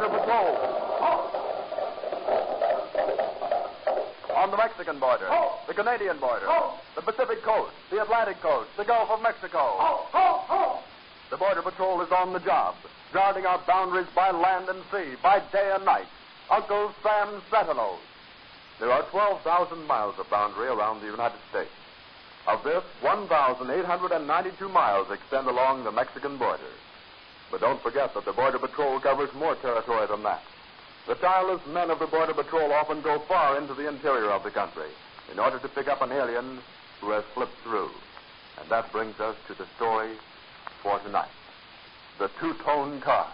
Border Patrol. On the Mexican border, the Canadian border, the Pacific coast, the Atlantic coast, the Gulf of Mexico. The Border Patrol is on the job, guarding our boundaries by land and sea, by day and night. Uncle Sam's Sentinels. There are 12,000 miles of boundary around the United States. Of this, 1,892 miles extend along the Mexican border. But don't forget that the Border Patrol covers more territory than that. The tireless men of the Border Patrol often go far into the interior of the country in order to pick up an alien who has slipped through. And that brings us to the story for tonight the two tone car.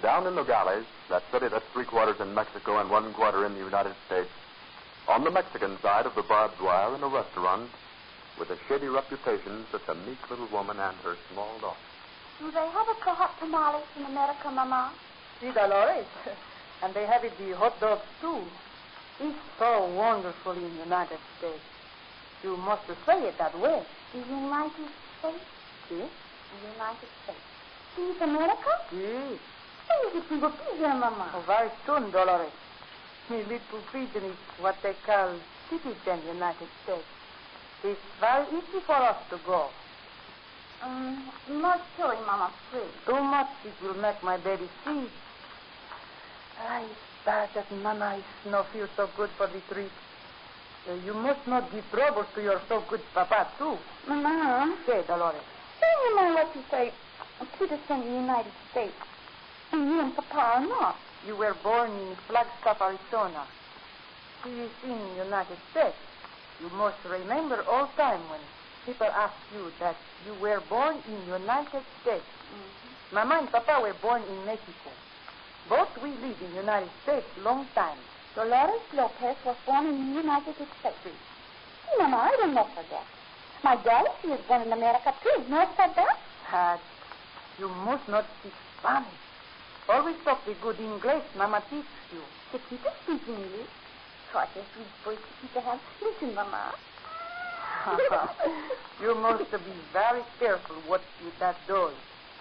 Down in Nogales, that city that's three quarters in Mexico and one quarter in the United States, on the Mexican side of the barbed wire in a restaurant, with a shady reputation, sits a meek little woman and her small daughter. Do they have a hot tamales in America, Mama? See, Dolores. and they have it the hot dogs, too. It's so wonderful in the United States. You must say it that way. The United States? See? The United States. Is America? See? When is it we go be there, Mama? Oh, very soon, Dolores. Me little freedom is what they call citizen United States. It's very easy for us to go. Um, not sorry, Mama, please. Too much it will make my baby sick. It's bad that Mama is not feel so good for the trip. Uh, you must not give trouble to your so good papa, too. Mama, Say, Dolores. you mind what you say? Of the United States. And you and Papa are not. You were born in Flagstaff, Arizona. He is in the United States. You must remember all time when people ask you that you were born in United States. Mm-hmm. Mama and Papa were born in Mexico. Both we live in United States long time. Dolores Lopez was born in the United States. See, Mama, I will not forget. My daughter, she was born in America, too. Not forget? Had you must not speak Spanish. Always talk the good English Mama teach you. The people speak English. What a sweet voice Chiquita has. Listen, Mama. you must be very careful what you that does.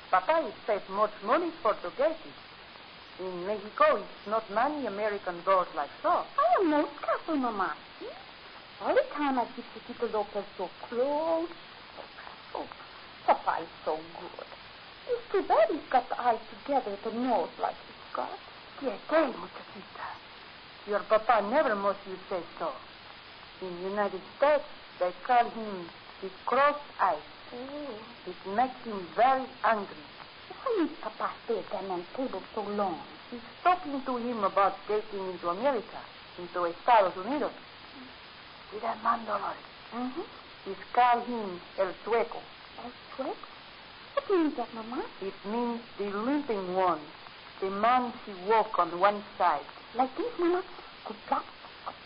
Papa is paid much money for to get it. In Mexico, it's not many American doors like so. I am most careful, Mama. See? All the time I keep Chiquita Lopez so close, so careful. Papa is so good. It's too bad he's got the eyes together at the nose like he's got. Yes, tell Muchachita. Your papa never must you say so. In United States, they call him the cross-eyed. Oh. It makes him very angry. Why did Papa stay at that man's table so long? He's talking to him about getting into America, into Estados Unidos. See that man, Dolores? Mm-hmm. He's called him El Chueco. El Chueco? What means that, Mama? It means the limping one, the man he walk on one side. Like this, Mama? Kuplop,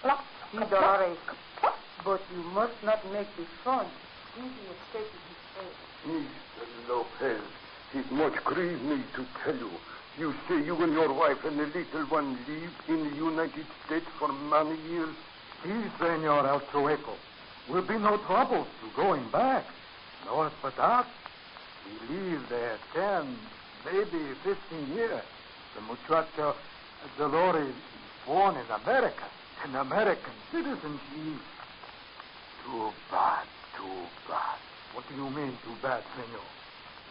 See, kuplop, Dolores. But you must not make the fun. He is shaking his head. Mr. Lopez, it much grieve me to tell you. You say you and your wife and the little one live in the United States for many years. Si, Senor El Will be no trouble to going back. No, for that. We live there ten, maybe fifteen years. The muchacha Dolores is born in America, an American citizen. She Too bad, too bad. What do you mean, too bad, senor?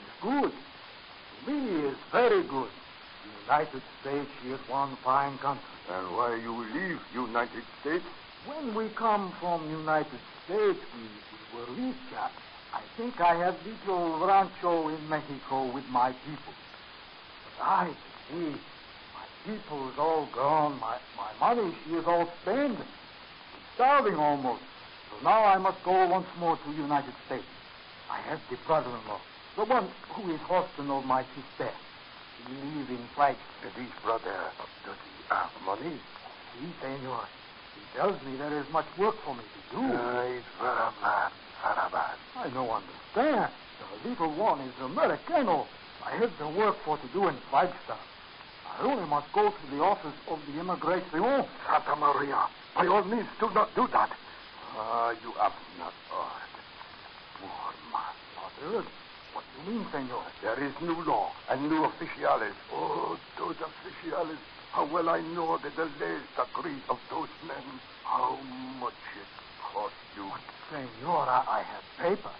It's good. To me, it's very good. The United States is one fine country. And why you leave United States? When we come from United States, we, we were rich. I, I think I have little rancho in Mexico with my people. But I see my people is all gone. My, my money, she is all spent. Starving almost. So now I must go once more to the United States. I have the brother-in-law, the one who is husband of my sister. He live in Flagstaff. This brother, does he have money? See, senor, he tells me there is much work for me to do. Very bad, very bad. I don't understand. The little one is Americano. I have the work for to do in Flagstaff. I only must go to the office of the immigration. Oh, Santa Maria, by all means, do not do that. Ah, you have not heard. Poor man. Mother, What do you mean, senor? There is new law and new officiales. Oh, those officiales. How well I know the last degree of those men. How much it cost you. Senor, I, I have paper.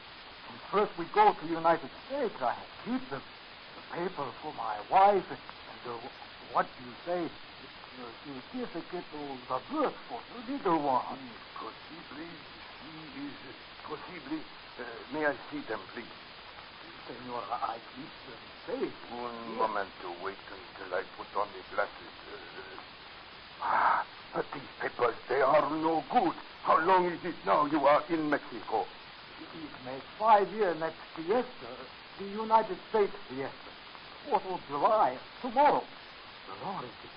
And first we go to the United States. I have keep the, the paper for my wife and, and the, what do you say? The certificate of the birth for the little one. Possibly, he is possibly. Uh, may I see them, please? Senor, I keep them safe. One moment to wait until I put on the glasses. Uh, ah, but these papers, they are no good. How long is it now you are in Mexico? It makes five years next fiesta, the United States fiesta. Fourth of July, tomorrow. The Lord is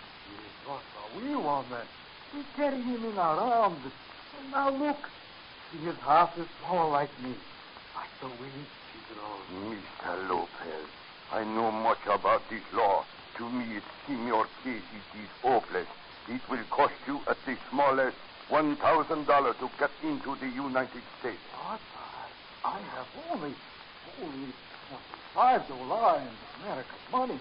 what we want, man. We carry him in our arms. And now look, he is half as tall like me. Like the wind she grows. Mr. Lopez, I know much about this law. To me, it seems your case it is hopeless. It will cost you at the smallest $1,000 to get into the United States. What? I, I have only, only $25 in American money.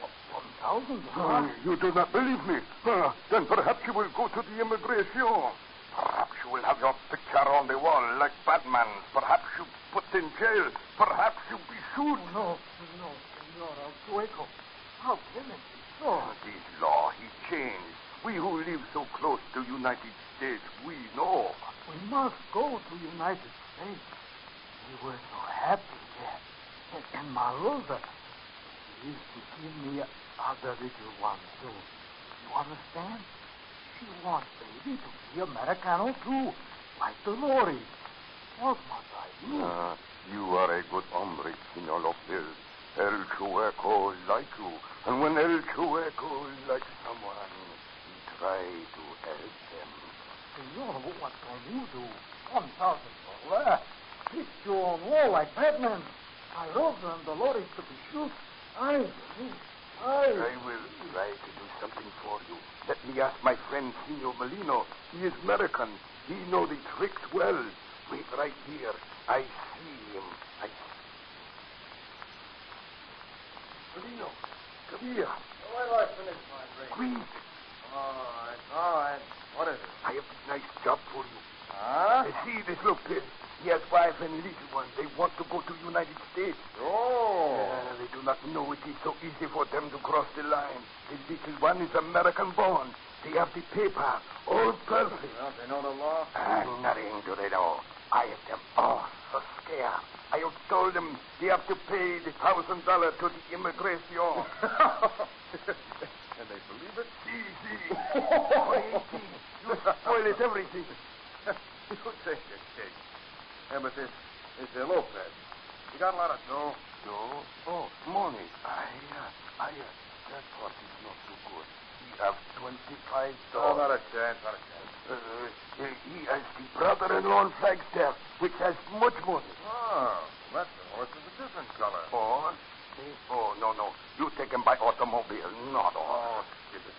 One thousand? Uh, you do not believe me? Uh, then perhaps you will go to the immigration. Perhaps you will have your picture on the wall like Batman. Perhaps you put in jail. Perhaps you be sued. No, no, Senor El Chueco. How can it be so? This law, he changed. We who live so close to United States, we know. We must go to United States. We were so happy there. And, and Marosa, used to give me other little one, too. You understand? She wants baby to be Americano, too, like the Lori. What must I do? Uh, you are a good hombre, Senor Lopez. El Chueco like you. And when El Chueco likes someone, he try to help them. Senor, what can you do? One thousand. Hit you on wall like Batman. My Rosa and the Lori to be shoot. I, I... I will try to do something for you. Let me ask my friend Senor Molino. He is American. He know the tricks well. Wait right here. I see him. I Molino, come here. Wait till I finish my drink. Quick. All right, all right. What is it? I have a nice job for you. Huh? Uh, see this Lopez. He has wife and little one. They want to go to United States. Oh. Uh, they do not know it is so easy for them to cross the line. The little one is American born. They have the paper. All perfect. Well, they know the law. And nothing do they know. I have them all so scared. I have told them they have to pay the thousand dollars to the immigration. and they believe it? See, see. Oh. You spoil it everything. you take it, Kate. This, this uh, Lopez, he got a lot of dough. No. Oh, money. I, uh, I, uh, that part is not too good. He have twenty-five dollars. not a chance, not a chance. Uh, uh, he has the brother-in-law in Flagstaff, which has much money. Oh, that's the horse is a different color. Oh, oh, no, no. You take him by automobile, not Oh, horse. skip it.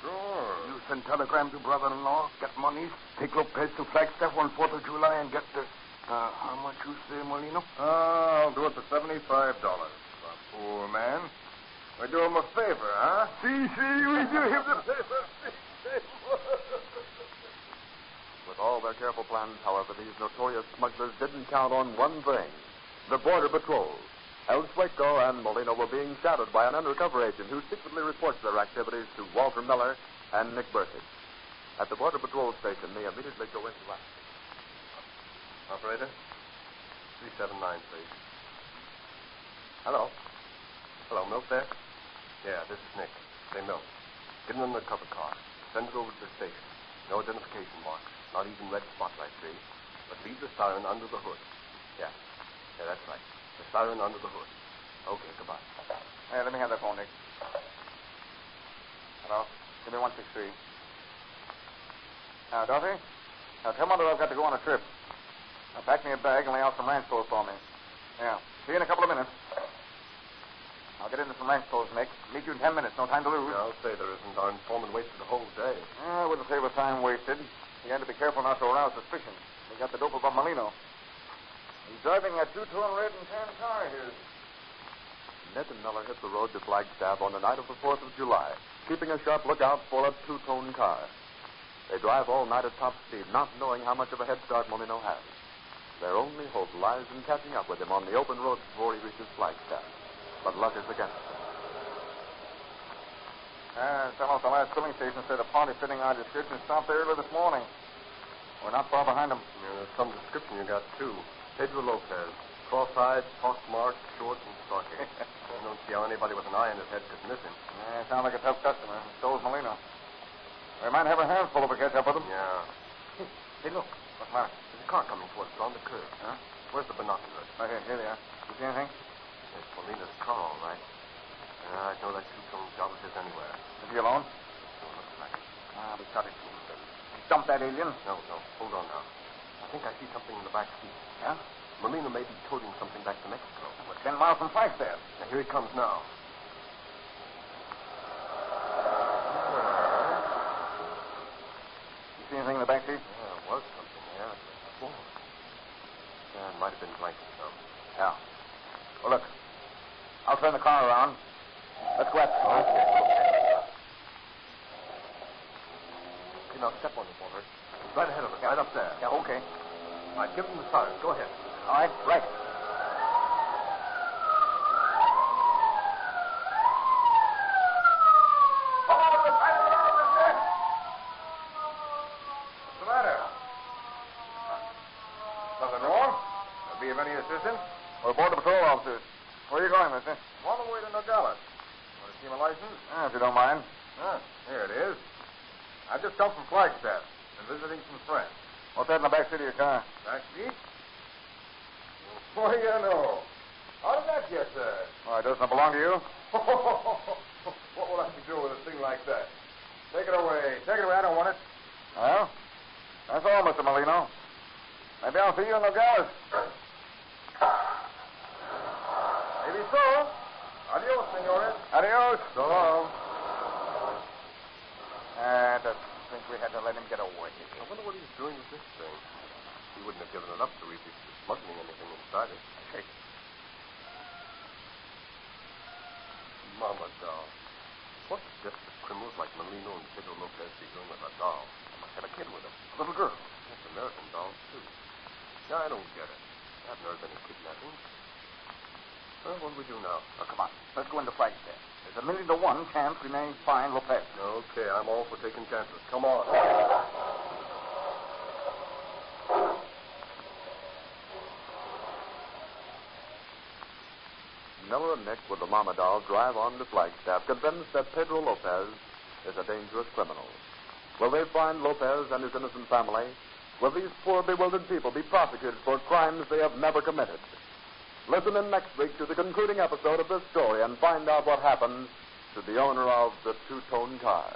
Sure. Sure. You send telegram to brother-in-law, get monies, take Lopez to Flagstaff on 4th of July and get the... Uh, how much you say, Molino? Oh, I'll do it for seventy-five dollars. Poor man. We do him a favor, huh? See, see, we do him the favor. With all their careful plans, however, these notorious smugglers didn't count on one thing the Border Patrol. El Chueco and Molino were being shadowed by an undercover agent who secretly reports their activities to Walter Miller and Nick Burkett. At the Border Patrol station, they immediately go into action. Operator, 379, please. Hello. Hello, Milk there? Yeah, this is Nick. Say Milk. Get the cover car. Send it over to the station. No identification marks. Not even red spotlight, see? But leave the siren under the hood. Yeah. Yeah, that's right. The siren under the hood. Okay, goodbye. Hey, let me have that phone, Nick. Hello? Give me 163. Now, Duffy? Now, tell Mother I've got to go on a trip. Now, pack me a bag and lay out some ranch clothes for me. Yeah. See you in a couple of minutes. I'll get into some ranch clothes, Nick. Meet you in ten minutes. No time to lose. I'll say there isn't. Our informant wasted the whole day. Yeah, I wouldn't say it was time wasted. You had to be careful not to arouse suspicion. We got the dope about Molino. He's driving a two-tone red and tan car here. Ned and Miller hit the road to Flagstaff on the night of the 4th of July, keeping a sharp lookout for a two-tone car. They drive all night at top speed, not knowing how much of a head start Molino has. Their only hope lies in catching up with him on the open road before he reaches Flagstaff. But luck is against them. Uh, someone at the last filling station said a party fitting our description stopped there early this morning. We're not far behind them. Yeah, there's some description you got, too. Pedro Lopez. Cross-eyed, pockmarked, short, and stocky. I don't see how anybody with an eye in his head could miss him. Yeah, sounds like a tough customer. So is Molino. We might have our hands full if we catch up with him. Yeah. Hey, look. What's the matter? There's a car coming towards us on the curb. Huh? Where's the binoculars? Right here. Here they are. You see anything? It's Molino's car, all right. Yeah, I'd know that two-tone job is his anywhere. Is he alone? Don't look like it. Ah, we it. He dumped that alien. No, no. Hold on now. I think I see something in the back seat. Yeah? Molino may be toting something back to Mexico. We're ten miles from Flagstaff. Now, here he comes now. You see anything in the back seat? Yeah, there was something there. Yeah, it might have been blankets, though. Yeah. Well, look. I'll turn the car around. Let's go after. Okay, okay. Now step on the Walter. He's right ahead of us, right up there. Yeah, okay. All right, give him the start. Go ahead. All right, right. What's the matter? Nothing wrong? I'll be of any assistance? We're border patrol officers. Where are you going, mister? On the way to Nogales. Want to see my license? Ah, if you don't mind. Ah, here it is. I just come from Flagstaff and visiting some friends. What's that in the back seat of your car? Back seat? Boy, you know. How did that get there? Oh, Why, doesn't it belong to you? what will I do with a thing like that? Take it away. Take it away. I don't want it. Well, that's all, Mr. Molino. Maybe I'll see you in Nogales. Maybe so. Adios, senores. Adios. So long. I just think we had to let him get away. I wonder what he's doing with this thing. He wouldn't have given it up to if he was smuggling anything inside it. Hey, Mama doll. What desperate criminals like Molino and Pedro Lopez be doing with a doll? They must have a kid with them. A little girl. That's American dolls, too. Yeah, I don't get it. I've never been in kidnapping. Well, what do we do now? Oh, come on. Let's go into flight Flagstaff. There's a million to one chance we may find Lopez. Okay, I'm all for taking chances. Come on. Miller and Nick with the Mama Doll drive on to Flagstaff, convinced that Pedro Lopez is a dangerous criminal. Will they find Lopez and his innocent family? Will these poor, bewildered people be prosecuted for crimes they have never committed? Listen in next week to the concluding episode of this story and find out what happens to the owner of the two-tone car.